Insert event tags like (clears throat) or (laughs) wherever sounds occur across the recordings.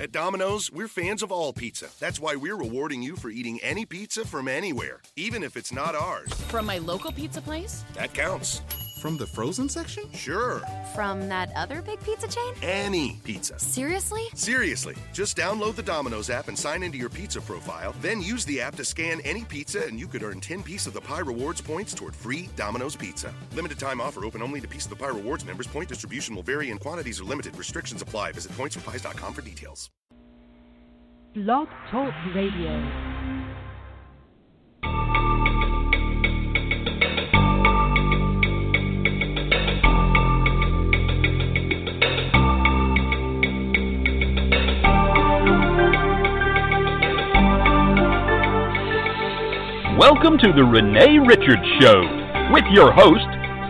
At Domino's, we're fans of all pizza. That's why we're rewarding you for eating any pizza from anywhere, even if it's not ours. From my local pizza place? That counts. From the frozen section? Sure. From that other big pizza chain? Any pizza. Seriously? Seriously. Just download the Domino's app and sign into your pizza profile. Then use the app to scan any pizza, and you could earn 10 Piece of the Pie Rewards points toward free Domino's pizza. Limited time offer open only to Piece of the Pie Rewards members. Point distribution will vary and quantities are limited. Restrictions apply. Visit pointsforpies.com for details. Blog Talk Radio. Welcome to the Renee Richards Show with your host,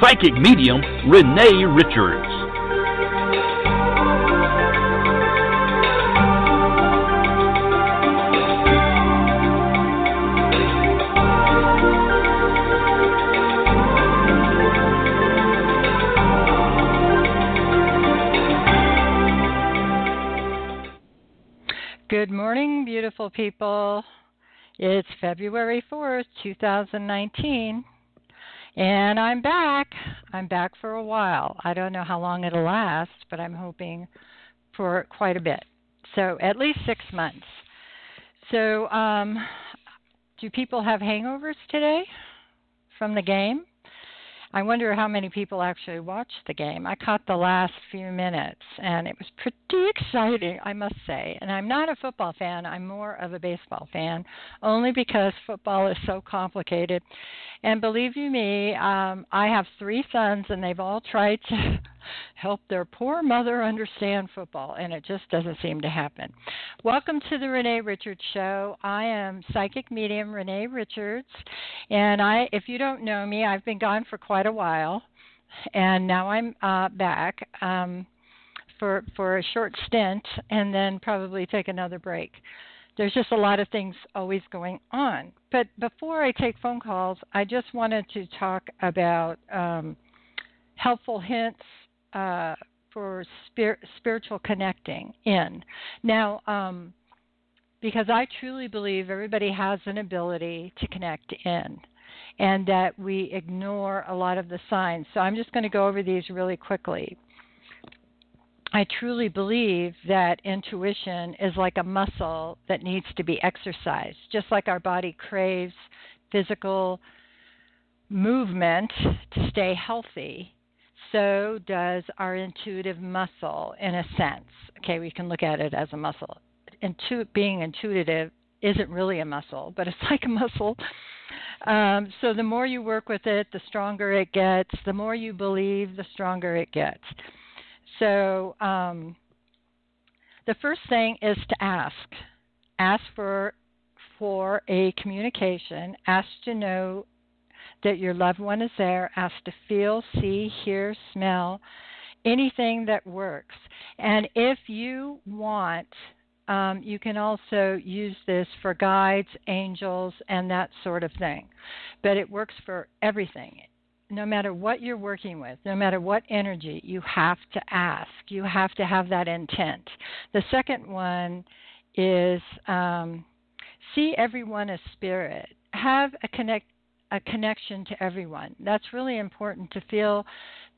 psychic medium Renee Richards. Good morning, beautiful people. It's February 4th, 2019, and I'm back. I'm back for a while. I don't know how long it'll last, but I'm hoping for quite a bit. So, at least six months. So, um, do people have hangovers today from the game? I wonder how many people actually watched the game. I caught the last few minutes, and it was pretty exciting, I must say. And I'm not a football fan, I'm more of a baseball fan, only because football is so complicated. And believe you me, um, I have three sons, and they've all tried to help their poor mother understand football, and it just doesn't seem to happen. Welcome to the Renee Richards Show. I am psychic medium Renee Richards, and I, if you don't know me, I've been gone for quite a while, and now I'm uh, back. Um, for, for a short stint and then probably take another break there's just a lot of things always going on. But before I take phone calls, I just wanted to talk about um, helpful hints uh, for spir- spiritual connecting in. Now, um, because I truly believe everybody has an ability to connect in and that we ignore a lot of the signs. So I'm just going to go over these really quickly. I truly believe that intuition is like a muscle that needs to be exercised, just like our body craves physical movement to stay healthy. So does our intuitive muscle, in a sense. Okay, we can look at it as a muscle. Intu- being intuitive isn't really a muscle, but it's (laughs) like a muscle. Um, so the more you work with it, the stronger it gets. The more you believe, the stronger it gets. So um, the first thing is to ask. Ask for for a communication. Ask to know that your loved one is there. Ask to feel, see, hear, smell, anything that works. And if you want, um, you can also use this for guides, angels, and that sort of thing. But it works for everything no matter what you're working with, no matter what energy, you have to ask. You have to have that intent. The second one is um, see everyone as spirit. Have a connect a connection to everyone. That's really important to feel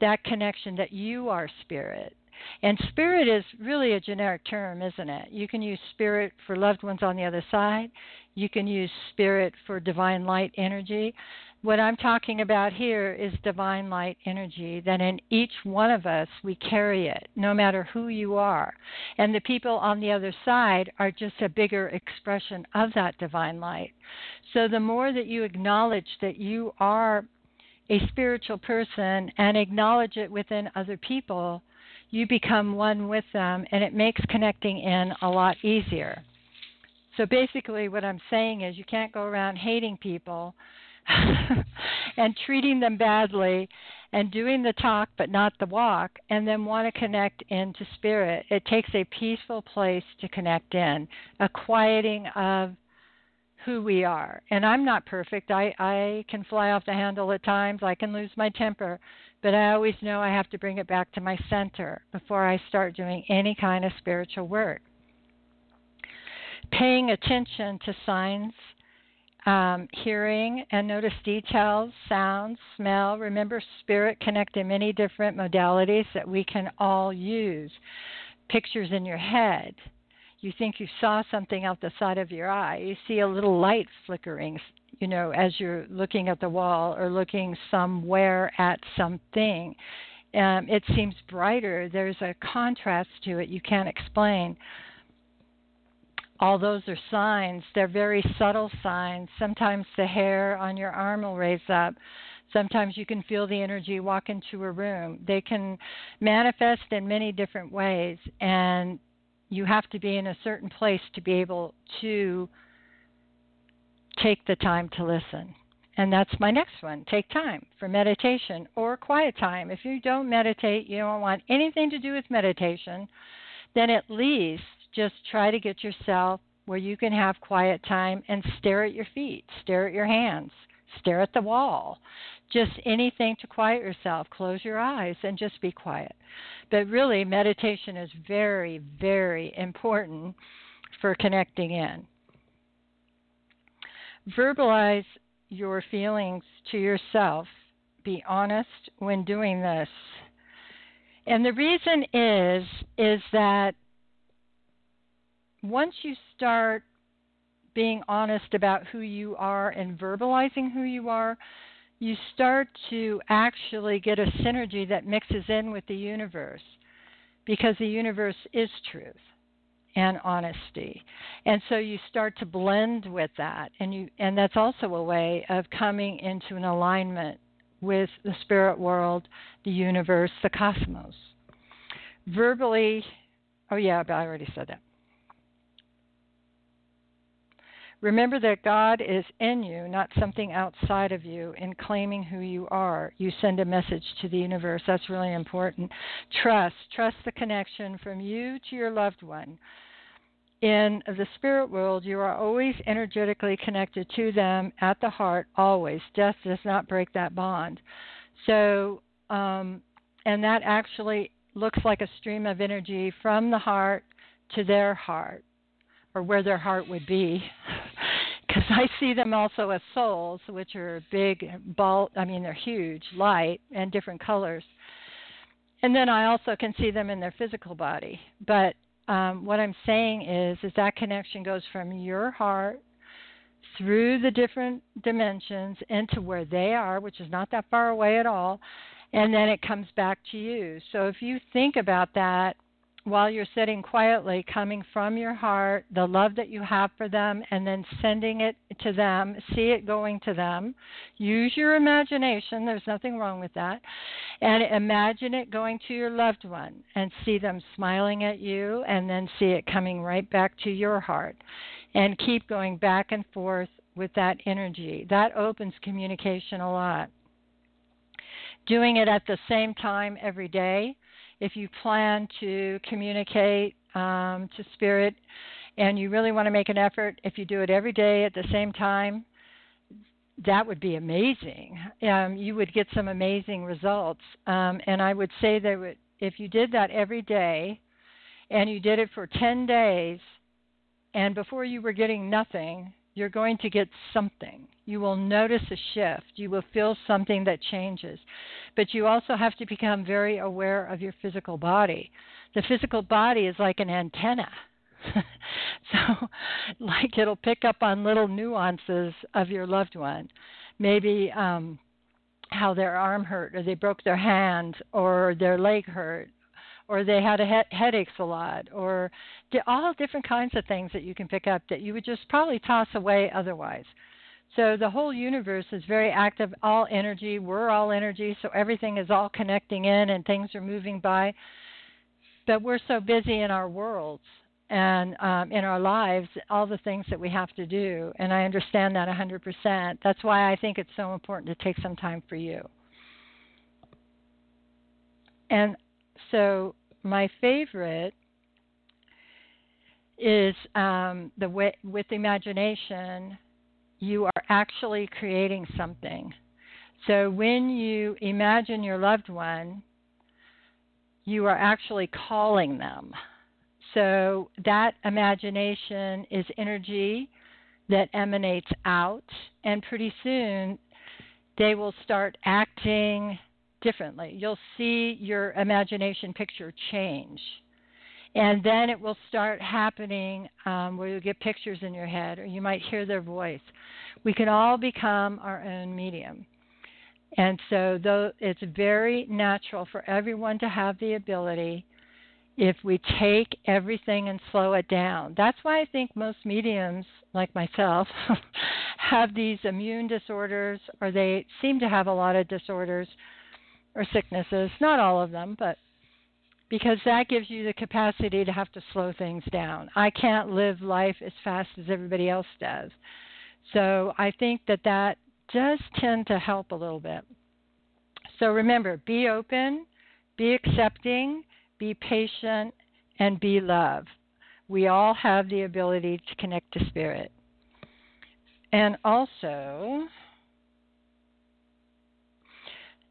that connection that you are spirit. And spirit is really a generic term, isn't it? You can use spirit for loved ones on the other side. You can use spirit for divine light energy what I'm talking about here is divine light energy, that in each one of us we carry it, no matter who you are. And the people on the other side are just a bigger expression of that divine light. So the more that you acknowledge that you are a spiritual person and acknowledge it within other people, you become one with them, and it makes connecting in a lot easier. So basically, what I'm saying is you can't go around hating people (laughs) and treating them badly and doing the talk but not the walk and then want to connect into spirit. It takes a peaceful place to connect in a quieting of who we are. And i'm not perfect. I i can fly off the handle at times. I can lose my temper but i always know i have to bring it back to my center before i start doing any kind of spiritual work paying attention to signs, um, hearing, and notice details, sounds, smell. Remember, spirit connect in many different modalities that we can all use. Pictures in your head. You think you saw something out the side of your eye. You see a little light flickering, you know, as you're looking at the wall or looking somewhere at something. Um, it seems brighter. There's a contrast to it you can't explain all those are signs. They're very subtle signs. Sometimes the hair on your arm will raise up. Sometimes you can feel the energy walk into a room. They can manifest in many different ways, and you have to be in a certain place to be able to take the time to listen. And that's my next one. Take time for meditation or quiet time. If you don't meditate, you don't want anything to do with meditation, then at least just try to get yourself where you can have quiet time and stare at your feet, stare at your hands, stare at the wall. Just anything to quiet yourself. Close your eyes and just be quiet. But really, meditation is very, very important for connecting in. Verbalize your feelings to yourself. Be honest when doing this. And the reason is is that once you start being honest about who you are and verbalizing who you are, you start to actually get a synergy that mixes in with the universe because the universe is truth and honesty. And so you start to blend with that and you and that's also a way of coming into an alignment with the spirit world, the universe, the cosmos. Verbally Oh yeah, I already said that. Remember that God is in you, not something outside of you, in claiming who you are. You send a message to the universe. That's really important. Trust. Trust the connection from you to your loved one. In the spirit world, you are always energetically connected to them at the heart, always. Death does not break that bond. So, um, and that actually looks like a stream of energy from the heart to their heart or where their heart would be (laughs) because I see them also as souls, which are big, ball. I mean, they're huge, light, and different colors. And then I also can see them in their physical body. But um, what I'm saying is, is that connection goes from your heart through the different dimensions into where they are, which is not that far away at all, and then it comes back to you. So if you think about that while you're sitting quietly, coming from your heart, the love that you have for them, and then sending it to them, see it going to them. Use your imagination, there's nothing wrong with that. And imagine it going to your loved one and see them smiling at you, and then see it coming right back to your heart. And keep going back and forth with that energy. That opens communication a lot. Doing it at the same time every day if you plan to communicate um, to spirit and you really want to make an effort, if you do it every day at the same time, that would be amazing. Um, you would get some amazing results. Um, and I would say that if you did that every day and you did it for 10 days, and before you were getting nothing, you're going to get something. You will notice a shift. You will feel something that changes. But you also have to become very aware of your physical body. The physical body is like an antenna. (laughs) so, like it'll pick up on little nuances of your loved one. Maybe um, how their arm hurt, or they broke their hand, or their leg hurt, or they had a he- headaches a lot, or all different kinds of things that you can pick up that you would just probably toss away otherwise. So the whole universe is very active, all energy. We're all energy, so everything is all connecting in and things are moving by. But we're so busy in our worlds and um, in our lives, all the things that we have to do. And I understand that 100%. That's why I think it's so important to take some time for you. And so my favorite is um, the way with imagination you are actually creating something. So when you imagine your loved one, you are actually calling them. so that imagination is energy that emanates out, and pretty soon they will start acting differently. You'll see your imagination picture change. And then it will start happening um, where you get pictures in your head, or you might hear their voice. We can all become our own medium. And so, though it's very natural for everyone to have the ability if we take everything and slow it down. That's why I think most mediums, like myself, (laughs) have these immune disorders, or they seem to have a lot of disorders or sicknesses. Not all of them, but because that gives you the capacity to have to slow things down. I can't live life as fast as everybody else does. So I think that that does tend to help a little bit. So remember, be open, be accepting, be patient, and be love. We all have the ability to connect to spirit. And also,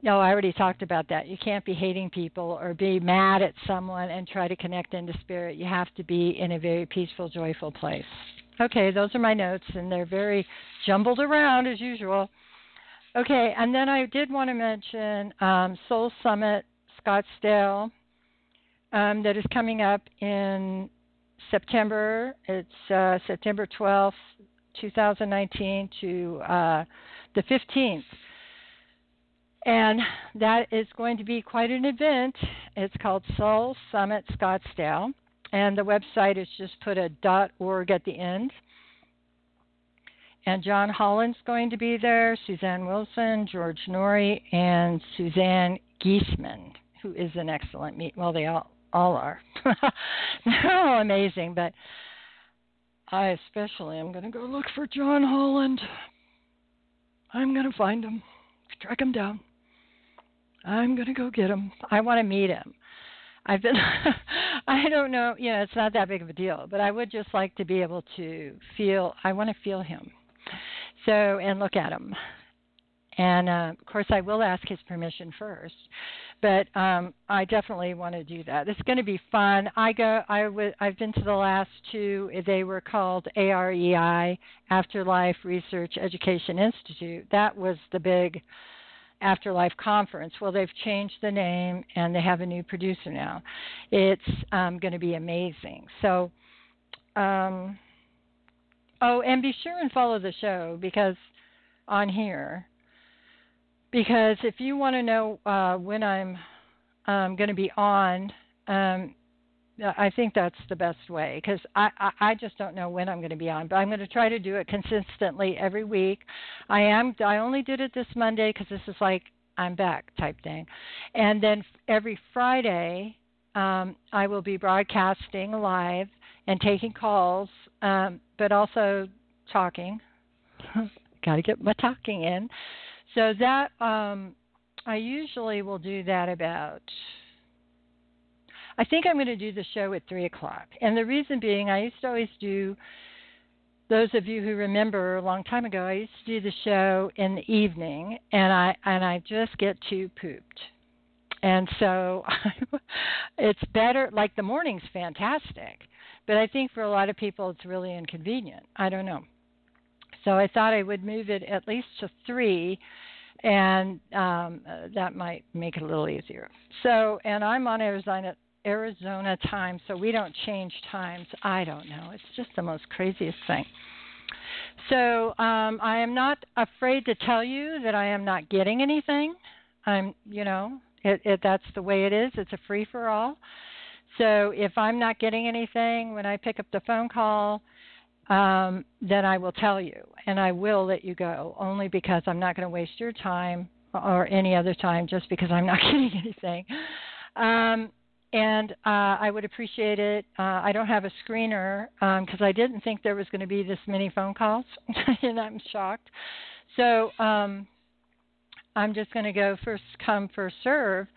no, I already talked about that. You can't be hating people or be mad at someone and try to connect into spirit. You have to be in a very peaceful, joyful place. Okay, those are my notes, and they're very jumbled around as usual. Okay, and then I did want to mention um, Soul Summit Scottsdale um, that is coming up in September. It's uh, September 12th, 2019 to uh, the 15th. And that is going to be quite an event. It's called Soul Summit Scottsdale and the website is just put a .org at the end. And John Holland's going to be there, Suzanne Wilson, George Noory, and Suzanne Giesemann, who is an excellent meet. Well, they all all are. (laughs) They're all amazing, but I especially am going to go look for John Holland. I'm going to find him, track him down. I'm going to go get him. I want to meet him. I've been (laughs) I don't know, you know, it's not that big of a deal, but I would just like to be able to feel I want to feel him. So and look at him. And uh, of course I will ask his permission first. But um I definitely want to do that. It's going to be fun. I go I w- I've been to the last two. They were called AREI Afterlife Research Education Institute. That was the big Afterlife Conference. Well, they've changed the name and they have a new producer now. It's um, going to be amazing. So, um, oh, and be sure and follow the show because on here, because if you want to know uh, when I'm um, going to be on, um, I think that's the best way because I, I I just don't know when I'm going to be on, but I'm going to try to do it consistently every week. I am I only did it this Monday because this is like I'm back type thing, and then every Friday um, I will be broadcasting live and taking calls, um, but also talking. (laughs) Got to get my talking in. So that um, I usually will do that about I think I'm going to do the show at three o'clock, and the reason being, I used to always do. Those of you who remember a long time ago, I used to do the show in the evening, and I and I just get too pooped, and so (laughs) it's better. Like the morning's fantastic, but I think for a lot of people it's really inconvenient. I don't know. So I thought I would move it at least to three, and um, uh, that might make it a little easier. So, and I'm on Arizona Arizona time, so we don't change times. I don't know. It's just the most craziest thing. So um, I am not afraid to tell you that I am not getting anything. I'm, you know, it, it, that's the way it is. It's a free for all. So if I'm not getting anything when I pick up the phone call, um, then I will tell you, and I will let you go. Only because I'm not going to waste your time or any other time just because I'm not (laughs) getting anything. Um, and uh, I would appreciate it. Uh, I don't have a screener because um, I didn't think there was going to be this many phone calls, (laughs) and I'm shocked. So um, I'm just going to go first come, first serve,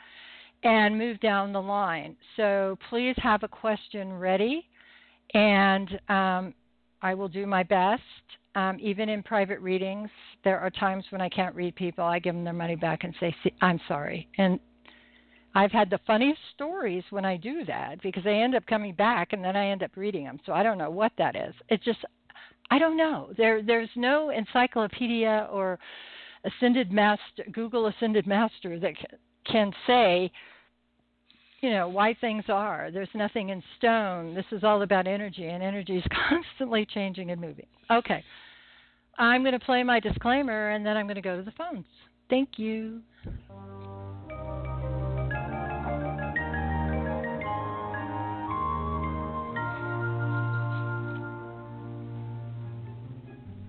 and move down the line. So please have a question ready, and um, I will do my best. Um, even in private readings, there are times when I can't read people. I give them their money back and say, "I'm sorry," and I've had the funniest stories when I do that because they end up coming back and then I end up reading them. So I don't know what that is. It's just I don't know. There there's no encyclopedia or ascended master Google ascended master that can say you know why things are. There's nothing in stone. This is all about energy and energy is (laughs) constantly changing and moving. Okay. I'm going to play my disclaimer and then I'm going to go to the phones. Thank you.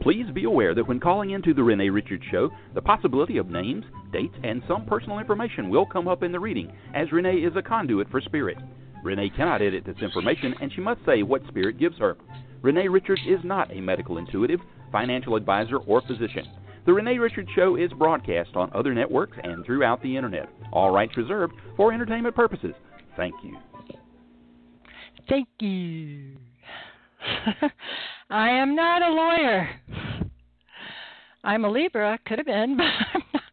Please be aware that when calling into the Renee Richards Show, the possibility of names, dates, and some personal information will come up in the reading, as Renee is a conduit for spirit. Renee cannot edit this information, and she must say what spirit gives her. Renee Richards is not a medical intuitive, financial advisor, or physician. The Renee Richards Show is broadcast on other networks and throughout the Internet. All rights reserved for entertainment purposes. Thank you. Thank you. (laughs) I am not a lawyer. I'm a Libra, could have been, (laughs) but I am not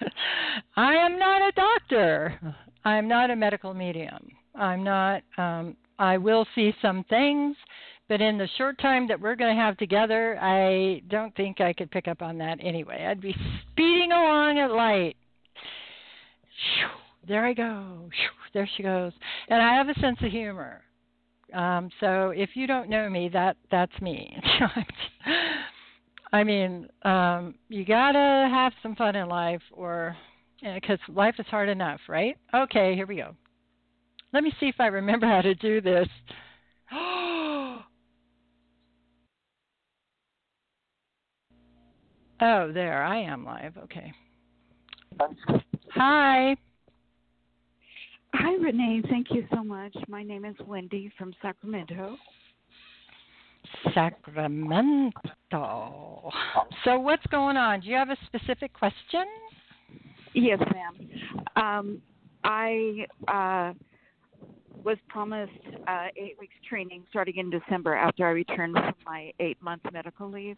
I am not a doctor. I'm not a medical medium. I'm not. Um, I will see some things, but in the short time that we're going to have together, I don't think I could pick up on that anyway. I'd be speeding along at light. There I go. There she goes. And I have a sense of humor. Um, so if you don't know me, that that's me. (laughs) I mean, um, you gotta have some fun in life, or because life is hard enough, right? Okay, here we go. Let me see if I remember how to do this. (gasps) oh, there I am live. Okay. Hi. Hi, Renee. Thank you so much. My name is Wendy from Sacramento. Sacramento. So, what's going on? Do you have a specific question? Yes, ma'am. Um, I uh, was promised uh, eight weeks training starting in December after I returned from my eight month medical leave,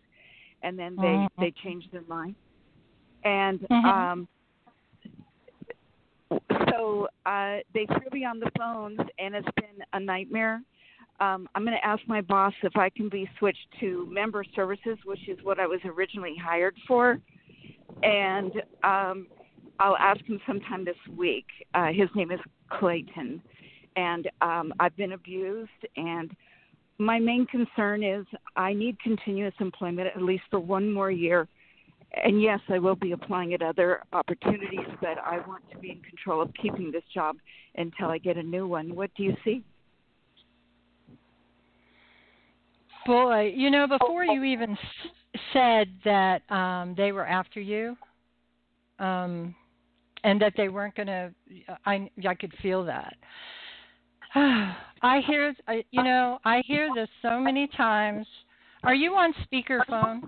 and then they Mm-hmm. they changed their mind. And Mhm. um, so uh, they threw me on the phones, and it's been a nightmare. Um, I'm going to ask my boss if I can be switched to member services, which is what I was originally hired for, and um, I'll ask him sometime this week. Uh, his name is Clayton, and um, I've been abused, and my main concern is I need continuous employment at least for one more year and yes, I will be applying at other opportunities, but I want to be in control of keeping this job until I get a new one. What do you see? Boy, you know, before you even s- said that um, they were after you, um, and that they weren't going to, I I could feel that. (sighs) I hear, you know, I hear this so many times. Are you on speakerphone?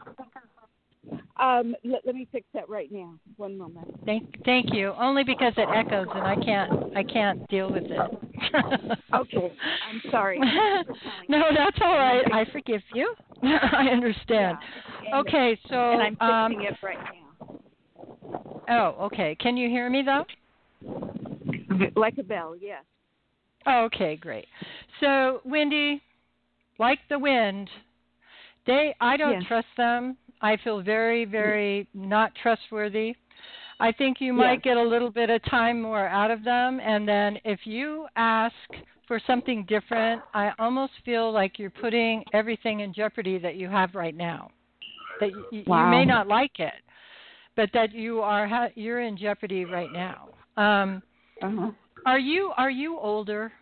Um, let, let me fix that right now. One moment. Thank, thank you. Only because it echoes and I can't, I can't deal with it. (laughs) Okay, I'm sorry. (laughs) no, that's all right. I forgive you. (laughs) I understand. Yeah, and- Okay, so And I'm um, fixing it right now. oh, okay. Can you hear me though? Like a bell, yes. Oh, okay, great. So, Wendy, like the wind, they I don't Yes. trust them. I feel very, very not trustworthy. I think you might get a little bit of time more out of them, and then if you ask for something different, I almost feel like you're putting everything in jeopardy that you have right now. That you, you may not like it, but that you are ha- you're in jeopardy right now. Um, Uh-huh. are you are you older?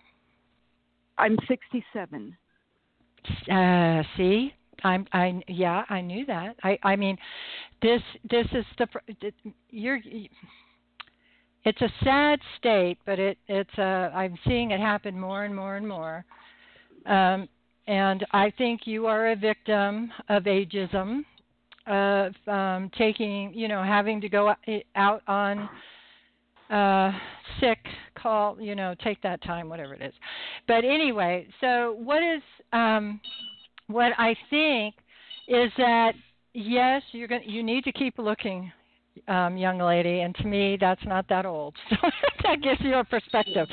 I'm 67. Uh, see, I'm, I, yeah, I knew that. I, I mean, this, this is the, you're, it's a sad state, but it, it's, uh, I'm seeing it happen more and more and more. Um, and I think you are a victim of ageism, of um, taking, you know, having to go out on uh sick call you know take that time whatever it is but anyway so what is um what i think is that yes you're going you need to keep looking um, young lady, and to me, that's not that old. (laughs) So that gives you a perspective.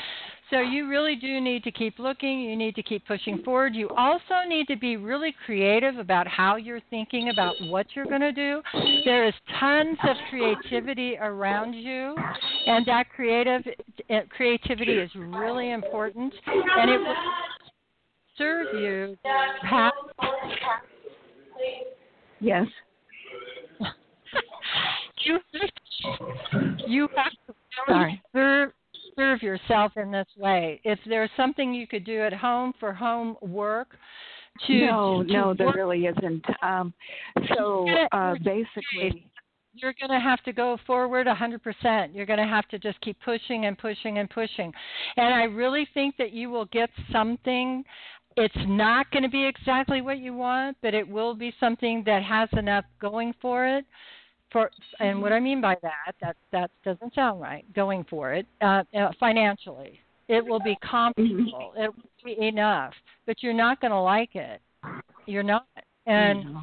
So you really do need to keep looking. You need to keep pushing forward. You also need to be really creative about how you're thinking about what you're going to do. There is tons of creativity around you, and that creative eh, creativity is really important, and it serve you. Yes. (laughs) you you have to Sorry. serve serve yourself in this way. If there's something you could do at home for home work, to no, to no, there really isn't. Um, so uh, basically, you're going to have to go forward 100%. You're going to have to just keep pushing and pushing and pushing. And I really think that you will get something. It's not going to be exactly what you want, but it will be something that has enough going for it. For and what I mean by that, that that doesn't sound right. Going for it uh, uh, financially, it will be comfortable. It will be enough, but you're not going to like it. You're not, and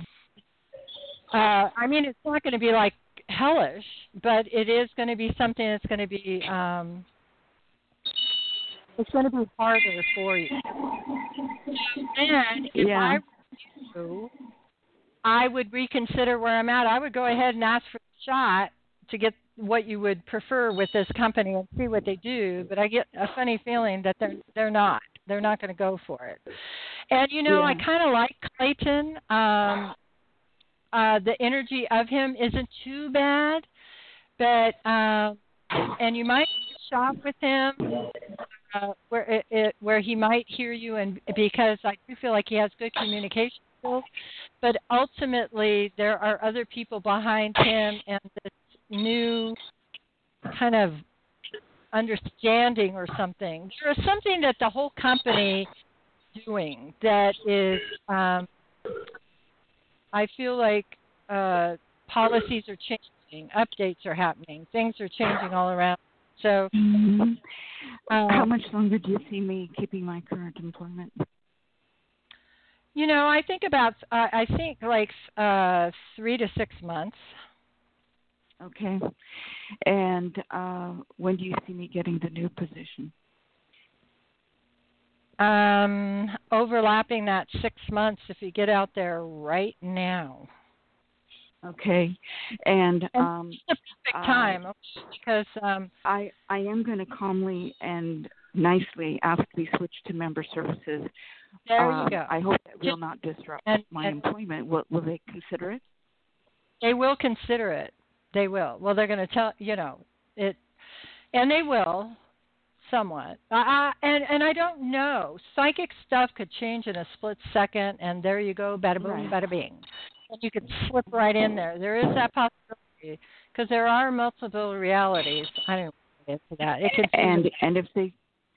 uh, I mean, it's not going to be like hellish, but it is going to be something that's going to be um, it's going to be harder for you. And if Yeah. I were you, I would reconsider where I'm at. I would go ahead and ask for a shot to get what you would prefer with this company and see what they do. But I get a funny feeling that they're they're not. They're not going to go for it. And you know, I kind of like Clayton. Um, uh, the energy of him isn't too bad, but um, and you might shop with him where it, it where he might hear you, and because I do feel like he has good communication skills, but ultimately there are other people behind him and this new kind of understanding or something. There is something that the whole company is doing that is um, I feel like uh, policies are changing, updates are happening, things are changing all around. So, Mhm. um, how much longer do you see me keeping my current employment? you know, I think about, I I think like uh, three to six months. Okay. And uh, when do you see me getting the new position? Um, overlapping that six months if you get out there right now. Okay. And And um, the perfect time because um, I I am going to calmly and nicely ask to be switched to member services. there Um, you go. I hope that will not disrupt and- my and- employment. Will Will they consider it? They will consider it. They will. Well, they're going to tell you know it, and they will, somewhat. Uh, I, and and I don't know. Psychic stuff could change in a split second, and there you go, bada boom, Right. bada bing, and you could slip right in there. There is that possibility because there are multiple realities. I don't get into that. It could And and if they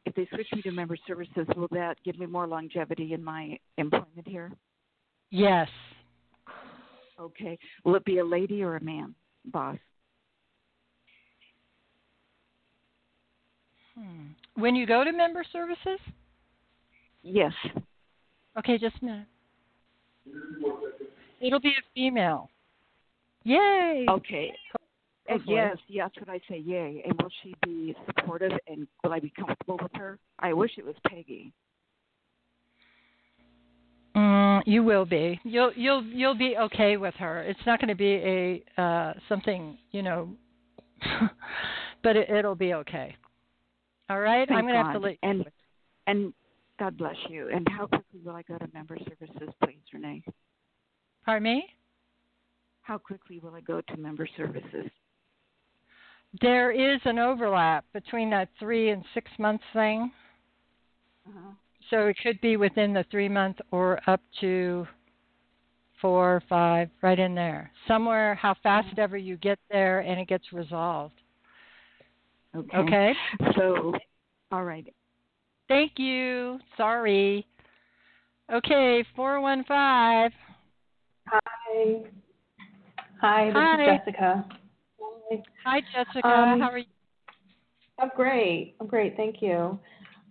if they switch me to member services, will that give me more longevity in my employment here? yes. Okay. Will it be a lady or a man, boss? Hmm. When you go to member services, Yes. okay, just a minute. It'll be a female. Yay! Okay. Hopefully. yes, yes, that's what I say. Yay! And will she be supportive? And will I be comfortable with her? I wish it was Peggy. Mm, you will be. You'll you'll you'll be okay with her. It's not going to be a uh something you know, (laughs) but it, it'll be okay. All right. Thank I'm going to have to let. And and God bless you. And how quickly will I go to member services, please, Renee? Pardon me. How quickly will I go to member services? There is an overlap between that three and six month thing, Uh-huh. so it could be within the three month or up to four, five, right in there, somewhere. How fast ever you get there, and it gets resolved. Okay. Okay. So, all right. Thank you. Sorry. Okay, 415. Hi. Hi, this Hi. is Jessica. Hi. Hi, Jessica. Um, How are you? I'm great. I'm great. Thank you.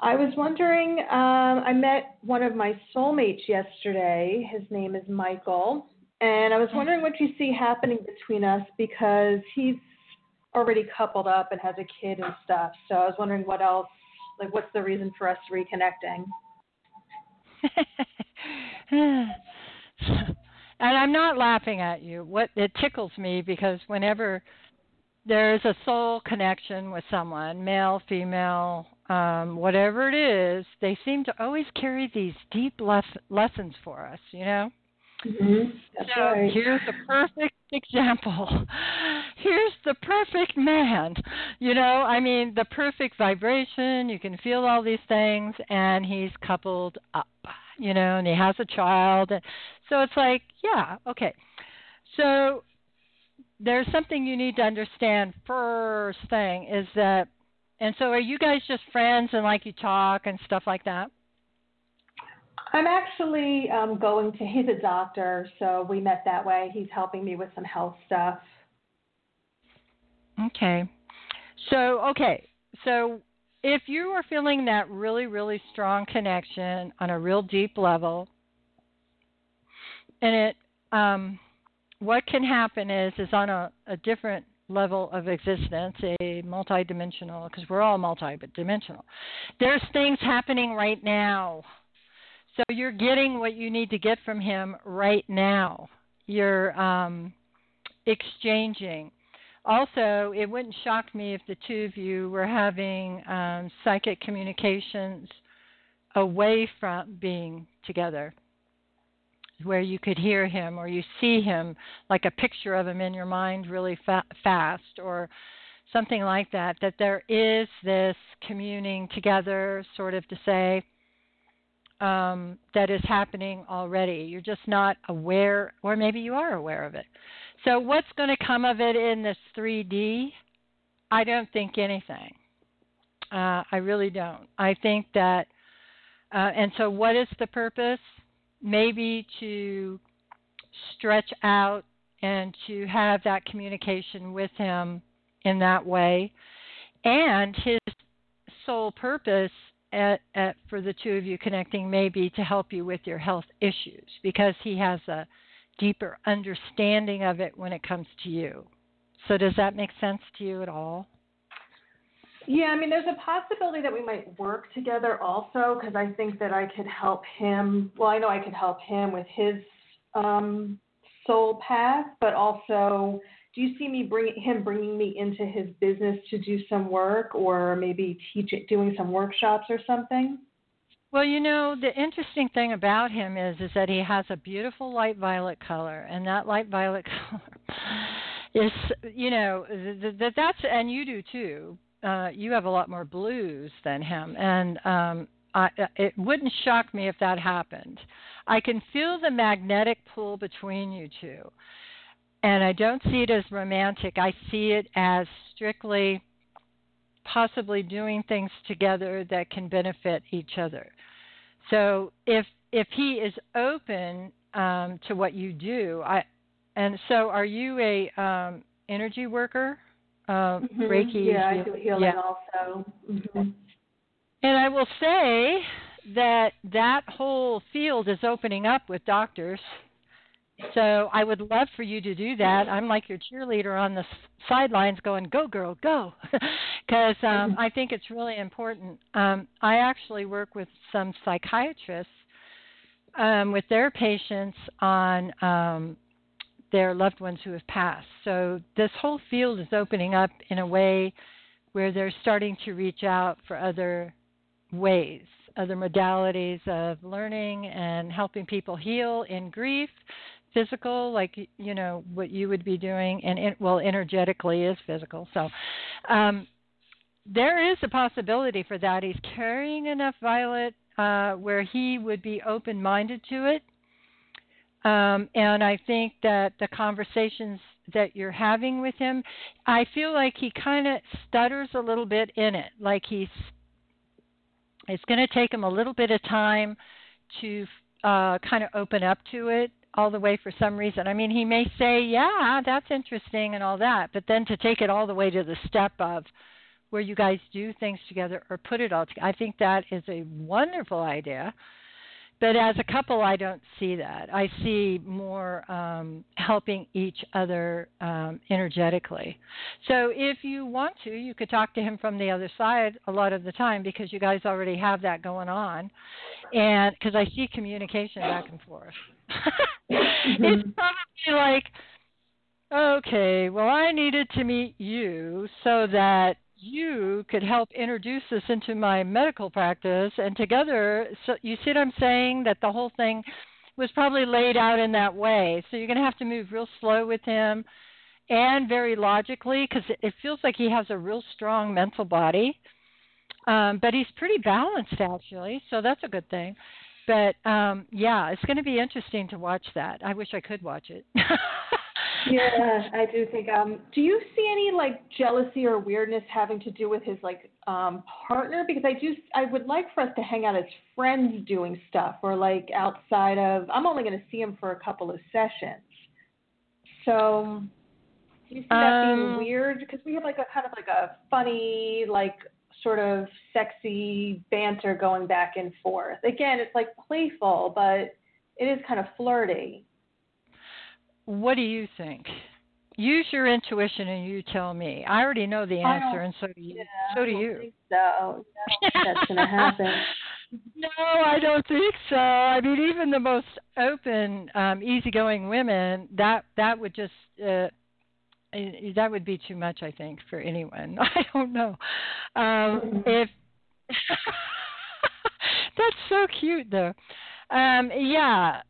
I was wondering, um, I met one of my soulmates yesterday. His name is Michael, and I was wondering what you see happening between us because he's already coupled up and has a kid and stuff. So I was wondering what else, like, what's the reason for us reconnecting? (laughs) and I'm not laughing at you. What it tickles me because whenever there's a soul connection with someone, male, female, um, whatever it is, they seem to always carry these deep les- lessons for us. You know. Mm-hmm. So right. here's the perfect example. (laughs) Here's the perfect man. You know, I mean, the perfect vibration. You can feel all these things, and he's coupled up. You know, and he has a child. So it's like, yeah, okay. So there's something you need to understand first thing is that and so are you guys just friends and like you talk and stuff like that? I'm actually um, going to, he's a doctor, so we met that way. He's helping me with some health stuff. Okay. So, okay. So, if you are feeling that really, really strong connection on a real deep level, and it, um, what can happen is, is on a, a different level of existence, a multidimensional, because we're all multidimensional. There's things happening right now so you're getting what you need to get from him right now. You're um, exchanging. Also, it wouldn't shock me if the two of you were having um, psychic communications away from being together, where you could hear him or you see him, like a picture of him in your mind really fa- fast, or something like that. That there is this communing together, sort of to say, um, that is happening already. You're just not aware, or maybe you are aware of it. So, what's going to come of it in this 3D? I don't think anything. Uh, I really don't. I think that, uh, and so what is the purpose? Maybe to stretch out and to have that communication with him in that way. And his sole purpose at, at, for the two of you connecting may be to help you with your health issues because he has a deeper understanding of it when it comes to you. So, does that make sense to you at all? Yeah, I mean, there's a possibility that we might work together also because I think that I could help him. Well, I know I could help him with his um, soul path, but also do you see me bring him bringing me into his business to do some work or maybe teach it doing some workshops or something well you know the interesting thing about him is is that he has a beautiful light violet color and that light violet (laughs) color is you know that that's and you do too uh you have a lot more blues than him and um I, it wouldn't shock me if that happened. I can feel the magnetic pull between you two and I don't see it as romantic. I see it as strictly possibly doing things together that can benefit each other. So if if he is open um, to what you do, I and so are you a um, energy worker? Uh, mm-hmm. Reiki. Yeah, I do healing yeah. also. Mm-hmm. And I will say that that whole field is opening up with doctors so I would love for you to do that. I'm like your cheerleader on the sidelines, going, "Go, girl, go," (laughs) because um, (laughs) I think it's really important. Um, I actually work with some psychiatrists um, with their patients on um, their loved ones who have passed. So this whole field is opening up in a way where they're starting to reach out for other ways, other modalities of learning and helping people heal in grief physical, like you know what you would be doing, and it, well, energetically is physical. So um, there is a possibility for that. He's carrying enough violet uh, where he would be open-minded to it, um, and I think that the conversations that you're having with him, I feel like he kind of stutters a little bit in it, like he's. It's going to take him a little bit of time to uh, kind of open up to it all the way for some reason. I mean, he may say, "Yeah, that's interesting" and all that, but then to take it all the way to the step of where you guys do things together or put it all together, I think that is a wonderful idea but as a couple, I don't see that. I see more um, helping each other um, energetically. So if you want to, you could talk to him from the other side a lot of the time because you guys already have that going on, and because I see communication back and forth. (laughs) it's probably like, okay, well, I needed to meet you so that you could help introduce this into my medical practice. And together so you see what i'm saying? That the whole thing was probably laid out in that way. So you're going to have to move real slow with him and very logically because it feels like he has a real strong mental body. Um but he's pretty balanced actually so that's a good thing. But um yeah it's going to be interesting to watch that. I wish i could watch it (laughs) yeah, I do think. Um, do you see any like jealousy or weirdness having to do with his like um partner? Because I do, I would like for us to hang out as friends doing stuff, or like outside of. I'm only going to see him for a couple of sessions. So, do you see that being Um, weird? Because we have like a kind of like a funny, like sort of sexy banter going back and forth. Again, it's like playful, but it is kind of flirty. What do you think use your intuition and you tell me i already know the answer and so do you Yeah, so I do don't you think so. I that's going to happen. (laughs) No, I don't think so. I mean, even the most open, um, easygoing women, that that would just uh, eh, that would be too much, I think, for anyone. (laughs) I don't know. Um, if (laughs) that's so cute, though. Um, yeah.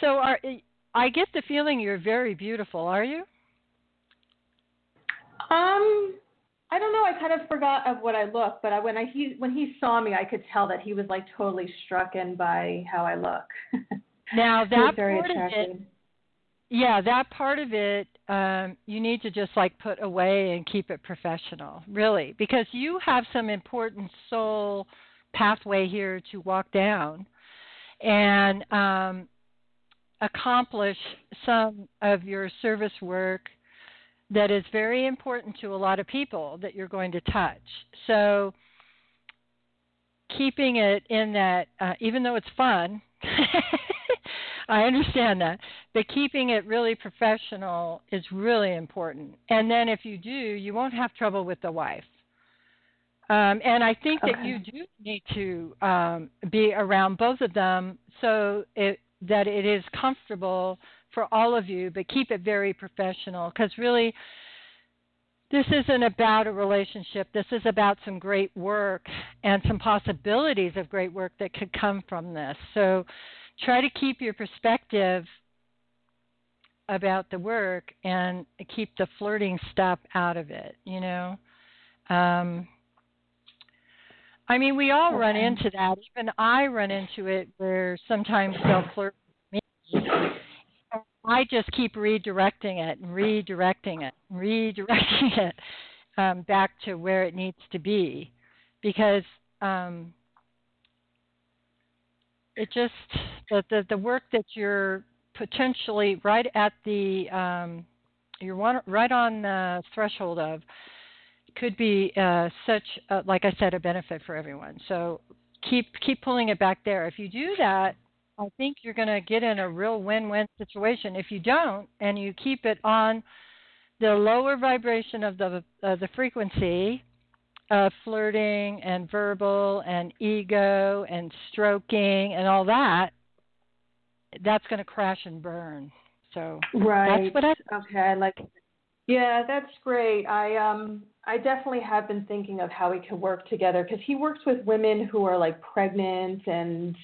So, are I get the feeling you're very beautiful? Are you? Um, I don't know. I kind of forgot of what I look, but I, when I he when he saw me, I could tell that he was like totally strucken by how I look. (laughs) Now that very part of it yeah that part of it um you need to just like put away and keep it professional really because you have some important soul pathway here to walk down and um accomplish some of your service work that is very important to a lot of people that you're going to touch so keeping it in that uh, even though it's fun (laughs) I understand that. But keeping it really professional is really important. And then if you do, you won't have trouble with the wife. Um, and I think that you do need to um, be around both of them so it, that it is comfortable for all of you, but keep it very professional because really this isn't about a relationship. This is about some great work and some possibilities of great work that could come from this. So try to keep your perspective about the work and keep the flirting stuff out of it, you know. Um I mean, we all run into that. Even I run into it where sometimes they'll flirt with me. I just keep redirecting it and redirecting it, and redirecting (laughs) it um, back to where it needs to be, because um, it just the, the the work that you're potentially right at the um, you're one, right on the threshold of could be uh, such uh like I said a benefit for everyone. So keep keep pulling it back there. If you do that, I think you're going to get in a real win-win situation. If you don't and you keep it on the lower vibration of the uh, the frequency of flirting and verbal and ego and stroking and all that, that's going to crash and burn. So Right. that's what I Okay, I like. Yeah, that's great. I um I definitely have been thinking of how we could work together because he works with women who are like pregnant and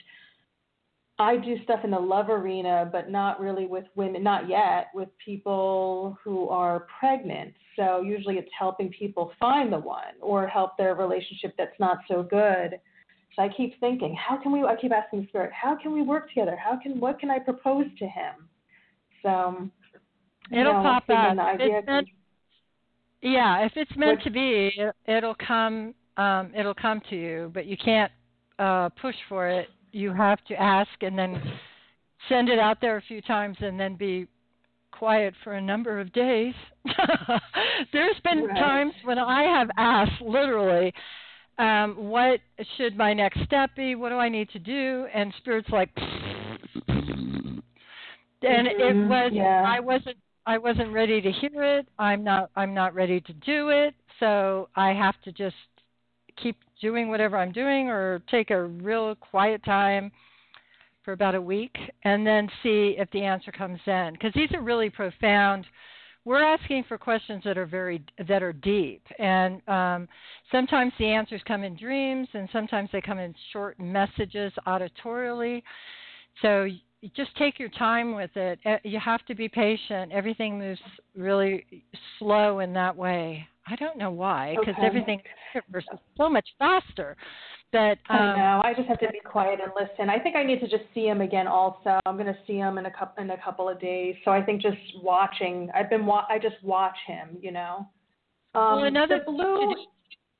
I do stuff in the love arena, but not really with women, not yet, with people who are pregnant. So usually it's helping people find the one or help their relationship that's not so good. So I keep thinking, how can we? I keep asking the Spirit, how can we work together? How can what can I propose to him? So you It'll pop up. the If idea it's meant, yeah, if it's meant What- to be, it, it'll come. Um, it'll come to you, but you can't uh, push for it. You have to ask and then send it out there a few times, and then be quiet for a number of days. (laughs) There's been Right. times when I have asked literally um, what should my next step be? What do I need to do? And Spirit's like, (laughs) and it Mhm, was yeah. I wasn't I wasn't ready to hear it. I'm not I'm not ready to do it. So I have to just keep doing whatever I'm doing or take a real quiet time for about a week and then see if the answer comes in because these are really profound we're asking for questions that are very that are deep and um, sometimes the answers come in dreams and sometimes they come in short messages auditorially so just take your time with it Eh, you have to be patient everything moves really slow in that way i don't know why because Okay. everything in the universe is so much faster but um, I know. I just have to be quiet and listen. I think I need to just see him again. Also, I'm going to see him in a couple in a couple of days. So I think just watching. I've been. Wa- I just watch him. You know. Um, well, another blue. to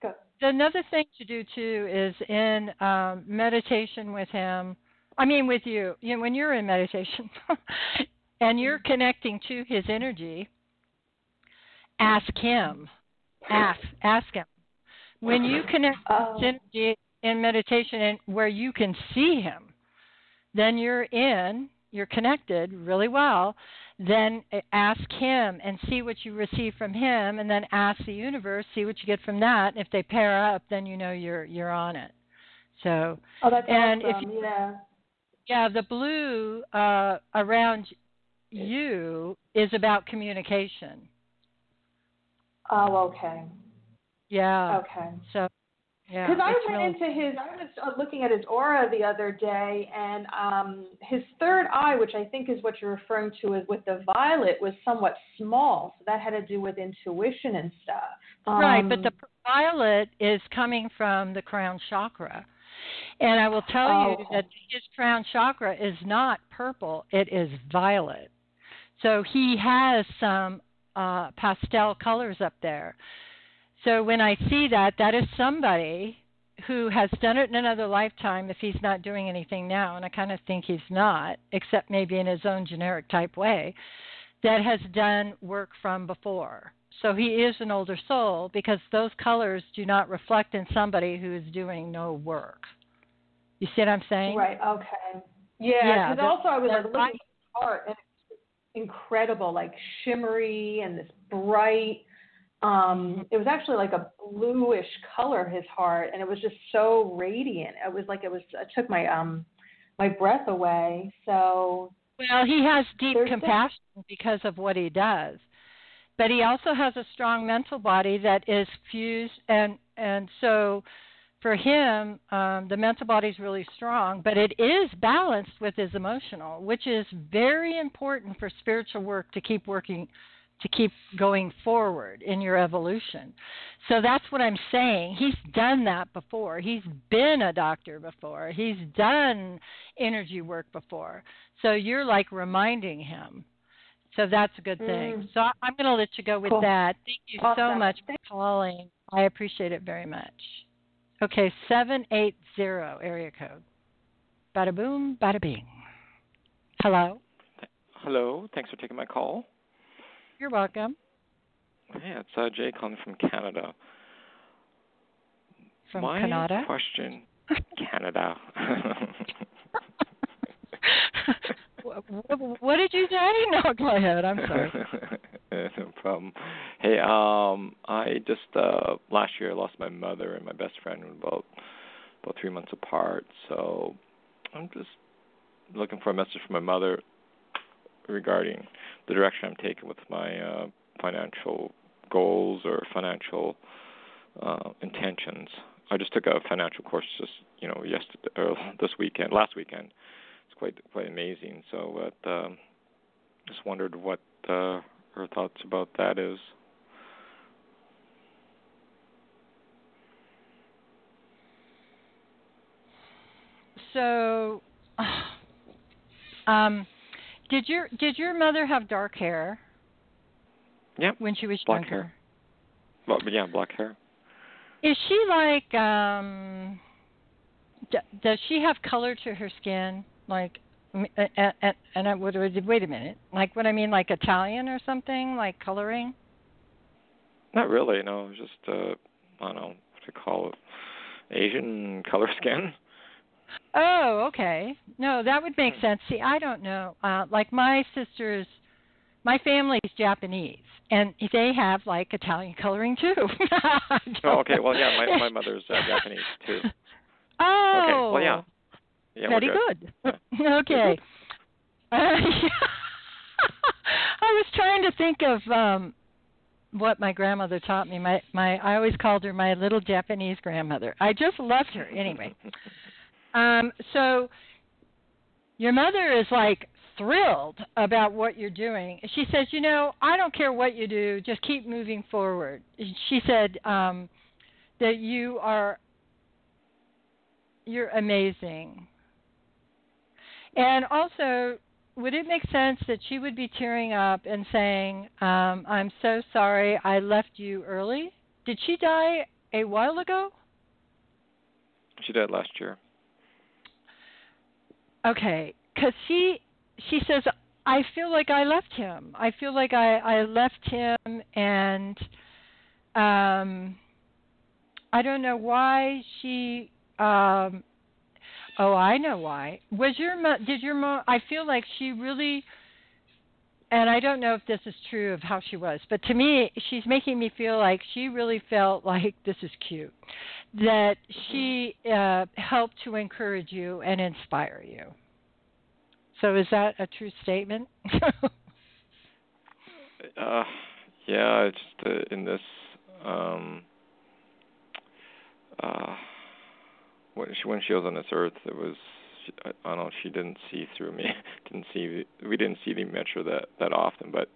do- another thing to do too is in um, meditation with him. I mean, with you. You know, when you're in meditation (laughs) and you're mm-hmm. connecting to his energy, ask him. Ask. Ask him. When you connect to Oh. his energy in meditation and where you can see him, then you're in. You're connected really well then ask him and see what you receive from him and then ask the universe see what you get from that and if they pair up then you know you're you're on it so Oh, that's and if you- yeah. Yeah the blue uh around you is about communication Oh, okay. yeah Okay. so yeah Because I went really- into his, I was uh, looking at his aura the other day, and um, his third eye, which I think is what you're referring to, is with the violet, was somewhat small. So that had to do with intuition and stuff. Right, but Um, the violet is coming from the crown chakra. And I will tell Oh, you that his crown chakra is not purple, it is violet. So he has some uh, pastel colors up there. So when I see that, that is somebody who has done it in another lifetime if he's not doing anything now, and I kind of think he's not, except maybe in his own generic type way, that has done work from before. So he is an older soul because those colors do not reflect in somebody who is doing no work. You see what I'm saying? Right. Okay. Yeah. Yeah, Because the- also I was like looking at his heart, and it's incredible, like shimmery and this bright. Um, it was actually like a bluish color, his heart, and it was just so radiant. It was like it was. It took my um my breath away. So Well, he has deep compassion because of what he does. But he also has a strong mental body that is fused and and so for him, um, the mental body is really strong, but it is balanced with his emotional, which is very important for spiritual work to keep working, to keep going forward in your evolution. So that's what I'm saying. He's done that before. He's been a doctor before. He's done energy work before. So you're like reminding him. So that's a good thing. Mm. So I- I'm going to let you go with Cool. that. Thank you so much for calling. I appreciate it very much. Okay, 780 area code. Bada boom, bada bing. Hello. Hello, thanks for taking my call. You're welcome. Hey, it's uh, Jay calling from Canada. From my Canada. question, (laughs) Canada. (laughs) (laughs) Wh- wh- what did you say? (laughs) No, go ahead. I'm sorry. (laughs) no problem. Hey, um, I just uh last year I lost my mother and my best friend about about three months apart. So I'm just looking for a message from my mother regarding the direction I'm taking with my uh financial goals or financial uh intentions. I just took a financial course just you know yesterday or (laughs) this weekend, last weekend. It's quite quite amazing. So, but um, just wondered what uh, her thoughts about that is. So, (sighs) um, did your did your mother have dark hair Yep, when she was black younger? hair. Well, yeah, black hair. Is she like um d- does she have color to her skin like m- a- a- a- and and I would would- wait a minute. Like what I mean like Italian or something like coloring? Not really. No, just uh, I don't know what to call it. Asian color (laughs) skin. Oh, okay. No, that would make sense. See, I don't know. Uh like my sister's my family's Japanese and they have like Italian coloring too. (laughs) oh, okay. Well, yeah, my my mother's uh, Japanese too. Oh. (laughs) Okay. Well, yeah. Yeah, Very good. Yeah. (laughs) okay. Uh, (laughs) I was trying to think of um what my grandmother taught me. My my I always called her my little Japanese grandmother. I just loved her anyway. (laughs) Um so your mother is like thrilled about what you're doing. She says, "You know, I don't care what you do, just keep moving forward." She said um that you are you're amazing. And also, would it make sense that she would be tearing up and saying, um, I'm so sorry I left you early? Did she die a while ago? She died last year. Okay, because she she says I feel like I left him. I feel like I I left him, and um, I don't know why she. Um, oh, I know why. Was your mo- did your mom? I feel like she really. And I don't know if this is true of how she was, but to me, she's making me feel like she really felt (laughs) like this is cute, that she uh, helped to encourage you and inspire you. So is that a true statement? (laughs) Uh, yeah, just uh, in this um uh when she when she was on this earth, it was she, I, don't know. She didn't see through me. (laughs) didn't see we didn't see the metro that that often, but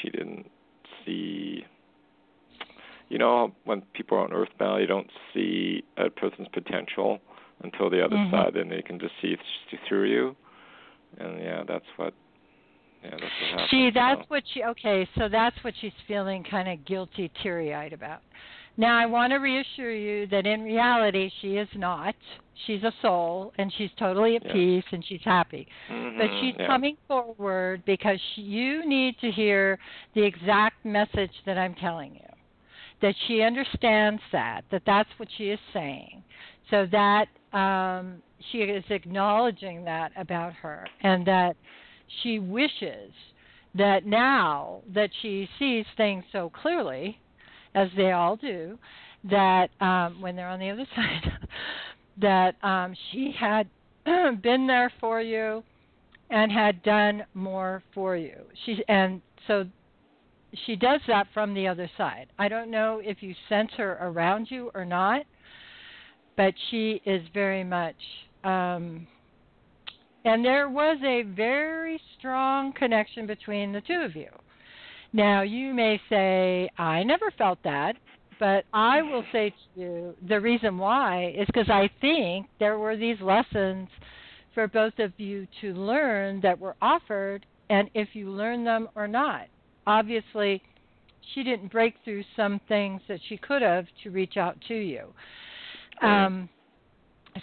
she didn't see. You know, when people are on Earthbound, you don't see a person's potential until the other Mhm. side, and they can just see th- through you. And yeah, that's what. Yeah, that's what happened. See, that's so. what she okay, so that's what she's feeling kind of guilty, teary eyed about. Now I want to reassure you that in reality she is not. She's a soul and she's totally at Yeah. peace and she's happy. But Mhm, she's yeah. coming forward because she, you need to hear the exact message that I'm telling you. That she understands that, that that's what she is saying. So that um, she is acknowledging that about her and that she wishes that now that she sees things so clearly, as they all do, that um, when they're on the other (laughs) side, that um, she had (clears throat) been there for you and had done more for you. She and so she does that from the other side. I don't know if you sense her around you or not, but she is very much um and there was a very strong connection between the two of you. Now, you may say, I never felt that, but I will say to you the reason why is because I think there were these lessons for both of you to learn that were offered, and if you learn them or not. Obviously, she didn't break through some things that she could have to reach out to you. Um,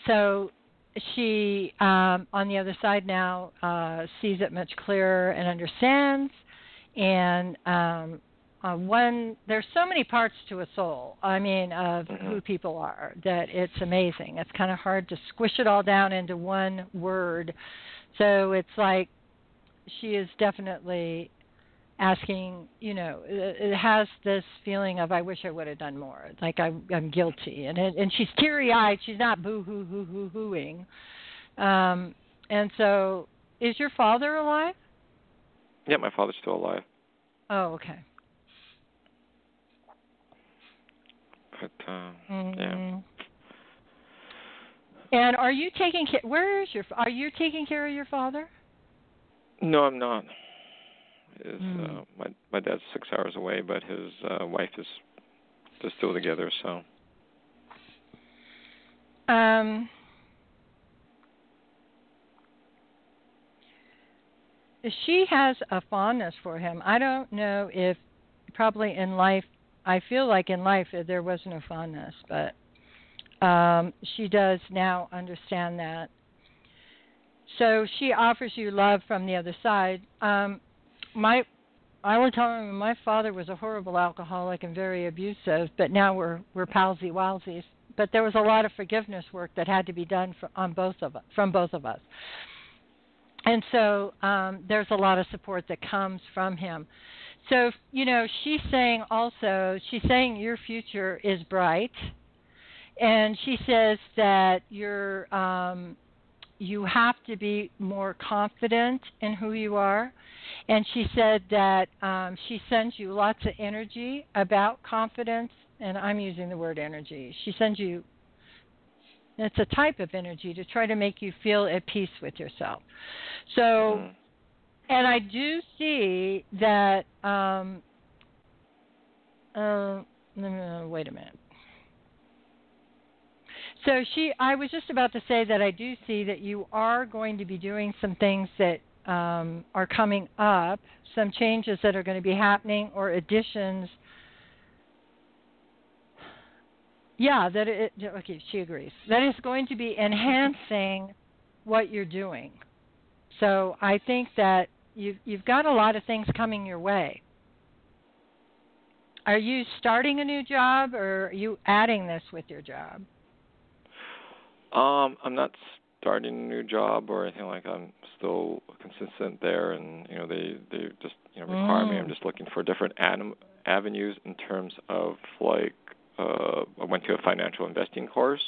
so she, um, on the other side now, uh, sees it much clearer and understands. And um, uh, one, there's so many parts to a soul. I mean, of who people are that it's amazing. It's kind of hard to squish it all down into one word. So it's like she is definitely asking, you know, it, has this feeling of I wish I would have done more, like I, I'm guilty, and it, and she's teary eyed. She's not boo hoo hoo hoo hooing, um, and so is your father alive? Yeah, my father's still alive, Oh, okay. but uh, yeah. Mhm. And are you taking care? Where is your? Are you taking care of your father? No, I'm not. His Hmm. uh, my my dad's six hours away, but his uh, wife is they're still together. So Um, she has a fondness for him. I don't know if probably in life, I feel like in life uh, there was no fondness, but um, she does now understand that. So she offers you love from the other side. Um, my, I will tell him my father was a horrible alcoholic and very abusive, but now we're we're palsy walsies. but there was a lot of forgiveness work that had to be done for, on both of us, from both of us. And so um, there's a lot of support that comes from him. So you know, she's saying also, she's saying your future is bright, and she says that you're um, you have to be more confident in who you are. And she said that um, she sends you lots of energy about confidence, and I'm using the word energy. She sends you, it's a type of energy to try to make you feel at peace with yourself. So, mm. and I do see that, um, uh, wait a minute. So she, I was just about to say that I do see that you are going to be doing some things that um, are coming up, some changes that are going to be happening or additions. Yeah, that it. Okay, she agrees. That is going to be enhancing what you're doing. So I think that you've you've got a lot of things coming your way. Are you starting a new job or are you adding this with your job? Um, I'm not starting a new job or anything like that. I'm still consistent there, and you know they they just you know require mm. me. I'm mm. just looking for different ad- avenues in terms of like uh, I went to a financial investing course,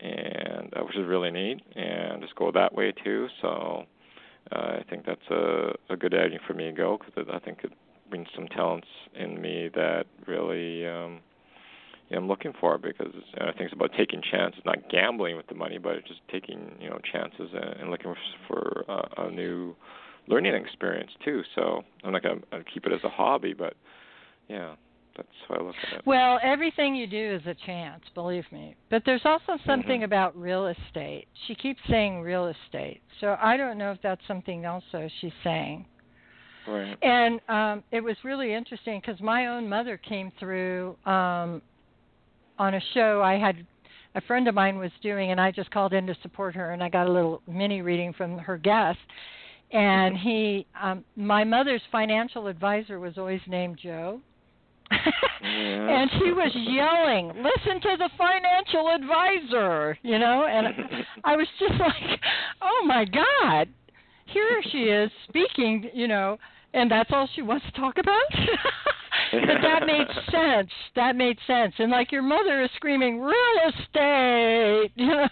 and uh, which is really neat, and just go that way too. So uh, I think that's a a good avenue for me to go because I think it brings some talents in me that really. um I'm looking for because uh, I think it's about taking chances, not gambling with the money, but just taking you know chances and, and looking for, for uh, a new learning experience too. So I'm not going to keep it as a hobby, but yeah, that's how I look at it. Well, everything you do is a chance, believe me. But there's also something mm-hmm. about real estate. She keeps saying real estate, so I don't know if that's something also she's saying. Right. And um, it was really interesting because my own mother came through um, on a show I had a friend of mine was doing, and I just called in to support her, and I got a little mini reading from her guest. And he, um, my mother's financial advisor was always named Joe. (laughs) and she was yelling, "Listen to the financial advisor," you know, and (laughs) I was just like, "Oh my God, here she is speaking," you know, and that's all she wants to talk about. (laughs) but that made sense. That made sense. And like your mother is screaming real estate, you know.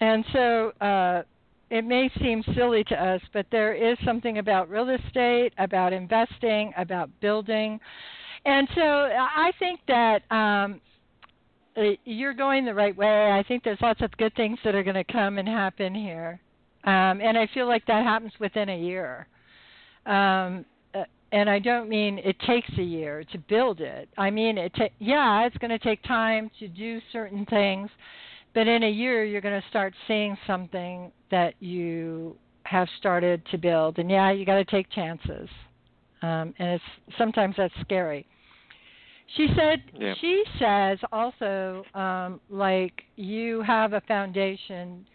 and so uh it may seem silly to us, but there is something about real estate, about investing, about building. And so I think that um uh, you're going the right way. I think there's lots of good things that are going to come and happen here. Um and I feel like that happens within a year. Um and I don't mean it takes a year to build it. I mean it ta- yeah, it's going to take time to do certain things, but in a year you're going to start seeing something that you have started to build. And yeah, you got to take chances. Um, and it's sometimes that's scary. She said yeah. she says also um, like you have a foundation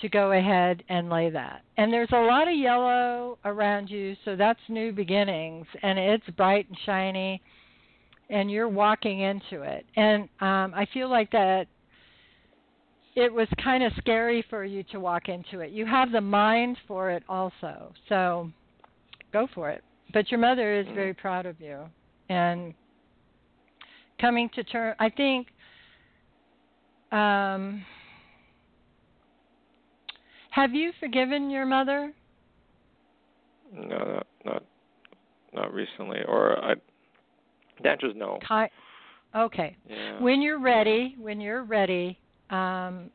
to go ahead and lay that. And there's a lot of yellow around you, so that's new beginnings, and it's bright and shiny, and you're walking into it. And um, I feel like that it was kind of scary for you to walk into it. You have the mind for it also, so go for it. But your mother is very proud of you, and coming to terms. I think. Um, have you forgiven your mother? No, not not, not recently. Or I, the answer is no. okay. Yeah. When you're ready, when you're ready, um,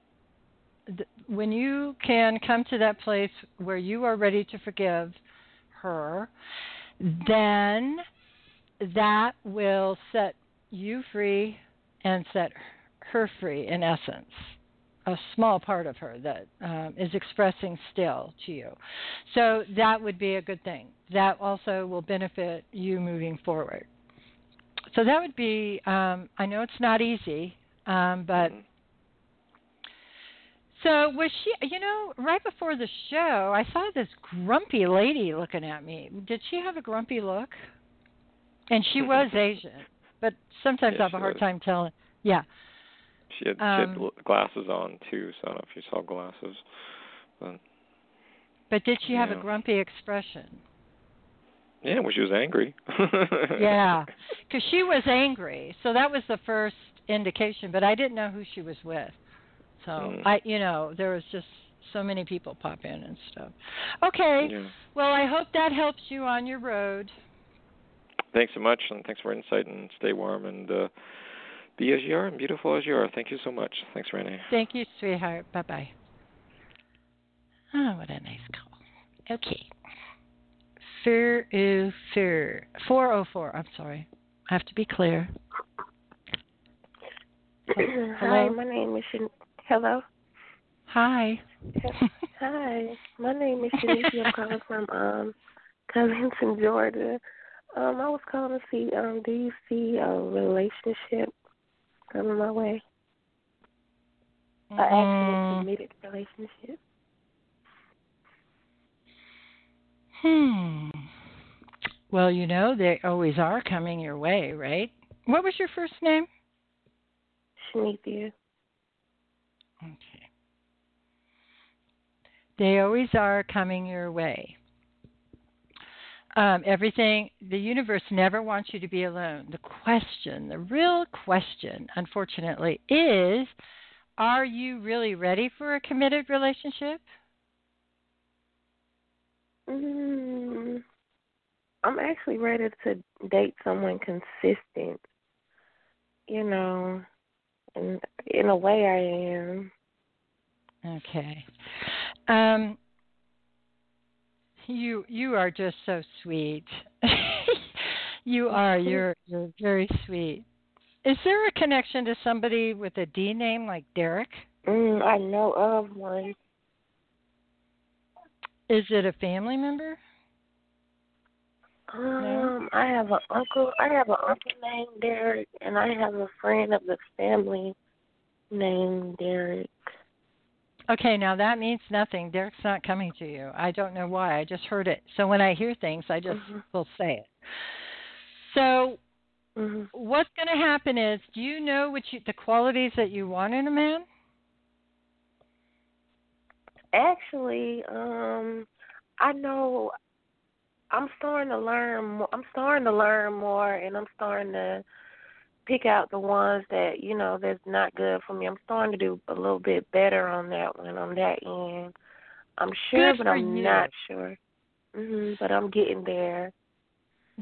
th- when you can come to that place where you are ready to forgive her, then that will set you free and set her free in essence a small part of her that um, is expressing still to you. So that would be a good thing. That also will benefit you moving forward. So that would be, um, I know it's not easy, um, but. So was she? You know, right before the show, I saw this grumpy lady looking at me. Did she have a grumpy look? And she (laughs) was Asian, but sometimes yes, I have a hard was. time telling. Yeah. She had, Um, she had glasses on too, so I don't know if you saw glasses. But But did she have a grumpy expression? yeah, well, she was angry. (laughs) Yeah, because she was angry. So that was the first indication. But I didn't know who she was with. So Mm. I, you know, there was just so many people pop in and stuff. Okay. Yeah. Well, I hope that helps you on your road. Thanks so much, and thanks for insight, and stay warm, and uh, be as you are, and beautiful as you are. Thank you so much. Thanks, Renee. Thank you, sweetheart. Bye bye. Oh, what a nice call. Okay. Fur ooh fur. Four oh four. I'm sorry. I have to be clear. (coughs) Hi, Hello? my name is Shan- Hello. Hi. Hi, my name is Shanice. I'm calling from um Covington, Georgia. Um, I was calling to see um, do you see a relationship coming my way? An actual Mm, committed relationship. hmm. Well, you know they always are coming your way, right? What was your first name? Shanithia. Okay. They always are coming your way. Um, everything, the universe never wants you to be alone. The question, the real question, unfortunately, is are you really ready for a committed relationship? Mm, I'm actually ready to date someone consistent. You know, and in a way, I am. Okay. Um, you you are just so sweet. (laughs) you are. You're you're very sweet. Is there a connection to somebody with a D name like Derek? Mm, I know of one. Is it a family member? Um, I have an uncle. I have an uncle named Derek, and I have a friend of the family named Derek. Okay, now that means nothing. Derek's not coming to you. I don't know why. I just heard it. So when I hear things, I just Mhm. will say it. So hmm what's going to happen is, do you know what you, the qualities that you want in a man? Actually, um, I know. I'm starting to learn. More, I'm starting to learn more, and I'm starting to pick out the ones that you know that's not good for me. I'm starting to do a little bit better on that one, on that end. I'm sure, Good but I'm you. not sure. hmm But I'm getting there.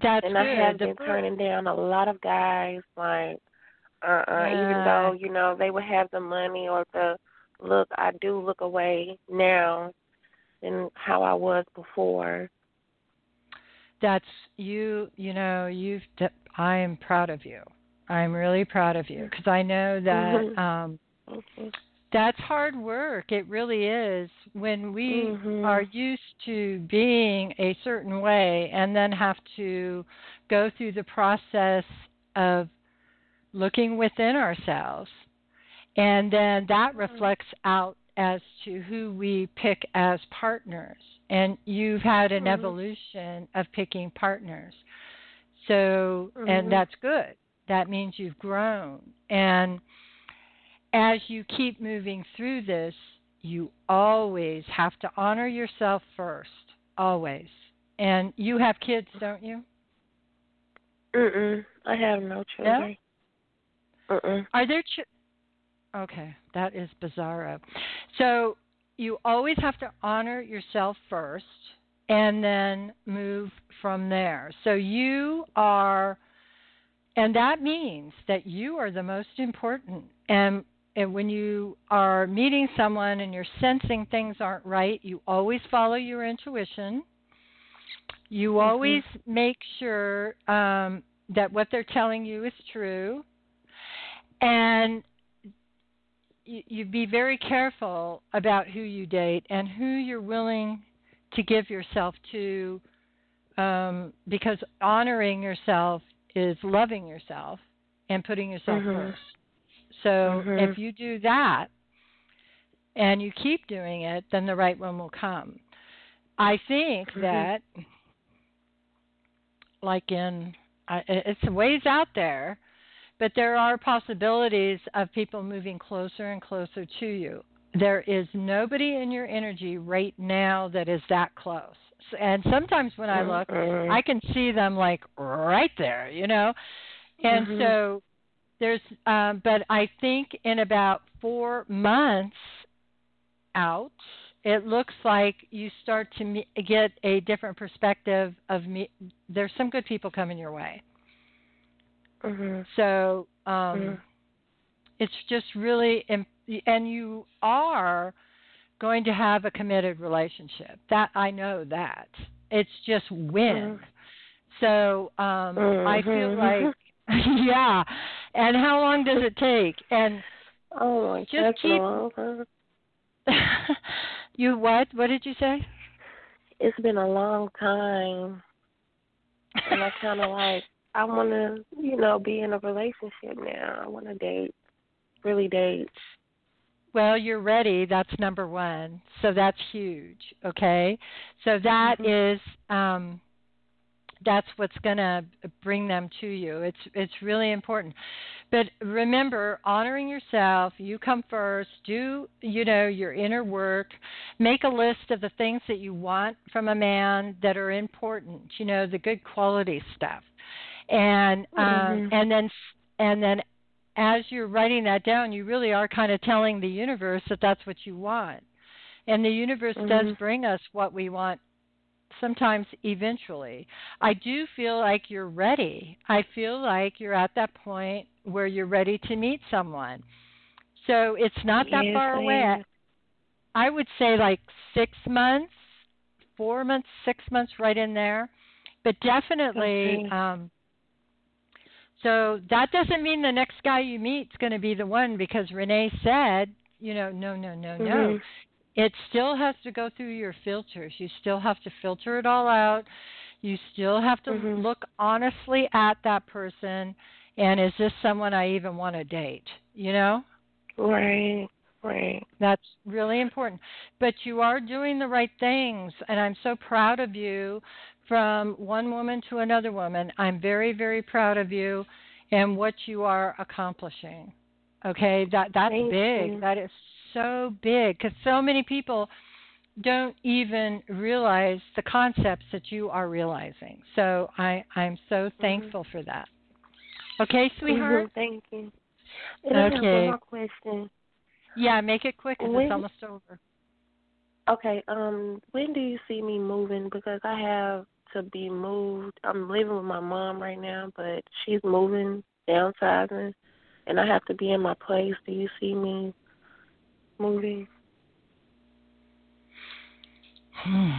That's and good. I have been turning down a lot of guys, like, uh, uh even Yeah. though you know they would have the money or the look. I do look away now than how I was before. that's you you know you've I am proud of you i'm really proud of you because i know that Mhm. um Mhm. that's hard work it really is when we Mhm. are used to being a certain way and then have to go through the process of looking within ourselves and then that reflects out as to who we pick as partners and you've had an Mhm. evolution of picking partners so and that's good that means you've grown and as you keep moving through this you always have to honor yourself first always and you have kids don't you Mm-mm. I have no children. Mm-mm. Are there ch- Okay, that is bizarro. So you always have to honor yourself first and then move from there. So you are and that means that you are the most important and and when you are meeting someone and you're sensing things aren't right, you always follow your intuition. You always make sure um, that what they're telling you is true. And you, you be very careful about who you date and who you're willing to give yourself to um, because honoring yourself is loving yourself and putting yourself Mhm. first. So Mhm. if you do that and you keep doing it, then the right one will come. I think Mhm. that, like in, I it's ways out there, but there are possibilities of people moving closer and closer to you. There is nobody in your energy right now that is that close. And sometimes when I look, Mhm. I can see them like right there, you know. And Mhm. so there's um but I think in about 4 months out it looks like you start to me- get a different perspective of me there's some good people coming your way Mhm. so um Mhm. it's just really im- and you are going to have a committed relationship. That i know that. It's just when. So um i feel Mhm. like (laughs) (laughs) yeah. And how long does it take? And Oh Just that's keep- long (laughs) you what? What did you say? It's been a long time, and I kind of like I want to, you know, be in a relationship now. I want to date, really date. Well, you're ready. That's number one. So that's huge. Okay. So that is um, that's what's going to bring them to you. It's it's really important. But remember, honoring yourself. You come first. Do you know your inner work? Make a list of the things that you want from a man that are important. You know the good quality stuff, and um, Mhm. and then and then as you're writing that down, you really are kind of telling the universe that that's what you want. And the universe does Mhm. bring us what we want sometimes eventually. I do feel like you're ready. I feel like you're at that point where you're ready to meet someone. So it's not that Yes, far away. I would say like six months, four months, six months, right in there. But definitely, Okay. um, so that doesn't mean the next guy you meet is going to be the one because Renee said, you know, no, no, no, no. Mhm. It still has to go through your filters. You still have to filter it all out. You still have to Mhm. look honestly at that person and is this someone I even want to date? You know? Right, right. That's really important. But you are doing the right things, and I'm so proud of you from one woman to another woman. I'm very, very proud of you and what you are accomplishing. Okay, that that's Thank big. you. That is so big because so many people don't even realize the concepts that you are realizing. So I I'm so thankful for that. Okay, sweetheart. Mhm, Thank you. And I have Okay. question. Yeah, make it quick 'cause When- it's almost over. Okay, um, when do you see me moving? Because I have to be moved. I'm living with my mom right now, but she's moving, downsizing, and I have to be in my place. Do you see me moving? (sighs)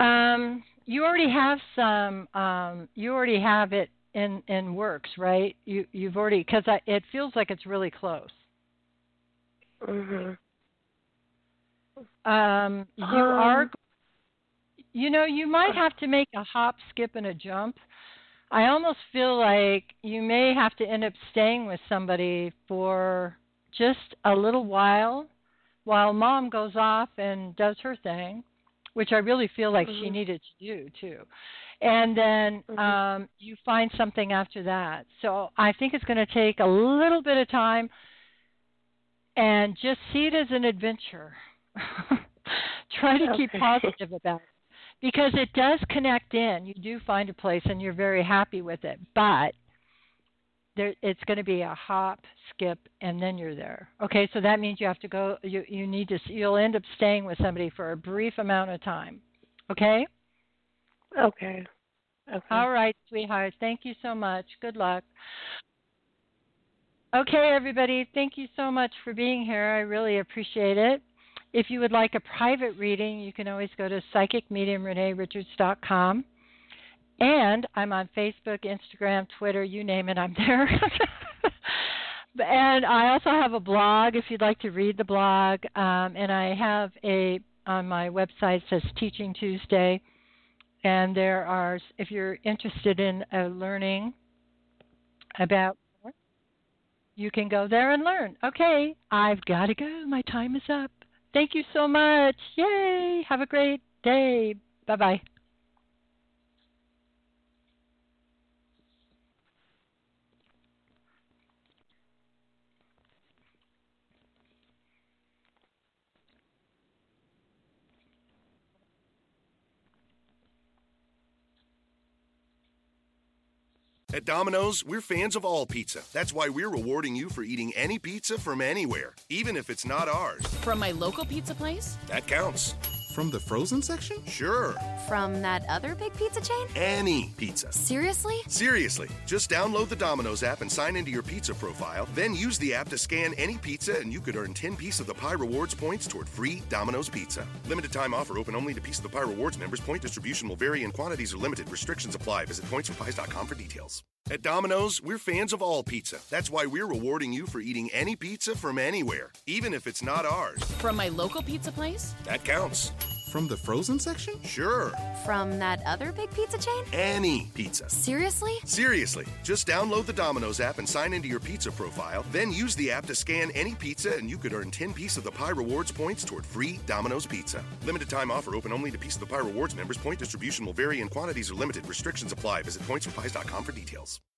Um, you already have some. Um, you already have it in in works, right? You you've already because I it feels like it's really close. Mhm. Um, you Um, are. You know, you might have to make a hop, skip, and a jump. I almost feel like you may have to end up staying with somebody for just a little while, while mom goes off and does her thing, which I really feel like she Mhm. needed to do too. And then Mhm. um, you find something after that. So I think it's going to take a little bit of time, and just see it as an adventure. (laughs) Try to keep positive about it because it does connect in. You do find a place and you're very happy with it, but there it's going to be a hop, skip, and then you're there. Okay, so that means you have to go. You you need to. You'll end up staying with somebody for a brief amount of time. Okay. Okay. Okay. All right, sweetheart. Thank you so much. Good luck. Okay, everybody. Thank you so much for being here. I really appreciate it. If you would like a private reading, you can always go to psychicmediumreneerichards.com. And I'm on Facebook, Instagram, Twitter, you name it, I'm there. (laughs) and I also have a blog if you'd like to read the blog. Um, and I have a on my website says Teaching Tuesday. And there are, if you're interested in uh, learning about you can go there and learn. Okay, I've got to go. My time is up. Thank you so much. Yay. Have a great day. Bye bye. At Domino's, we're fans of all pizza. That's why we're rewarding you for eating any pizza from anywhere, even if it's not ours. From my local pizza place? That counts. From the frozen section? Sure. From that other big pizza chain? Any pizza. Seriously? Seriously. Just download the Domino's app and sign into your pizza profile. Then use the app to scan any pizza, and you could earn 10 Piece of the Pie Rewards points toward free Domino's pizza. Limited time offer open only to Piece of the Pie Rewards members. Point distribution will vary and quantities are limited. Restrictions apply. Visit pointsforpies.com for details. At Domino's, we're fans of all pizza. That's why we're rewarding you for eating any pizza from anywhere, even if it's not ours. From my local pizza place? That counts. From the frozen section? Sure. From that other big pizza chain? Any pizza. Seriously? Seriously. Just download the Domino's app and sign into your pizza profile. Then use the app to scan any pizza, and you could earn 10 Piece of the Pie Rewards points toward free Domino's pizza. Limited time offer open only to Piece of the Pie Rewards members. Point distribution will vary and quantities are limited. Restrictions apply. Visit pointsforpies.com for details.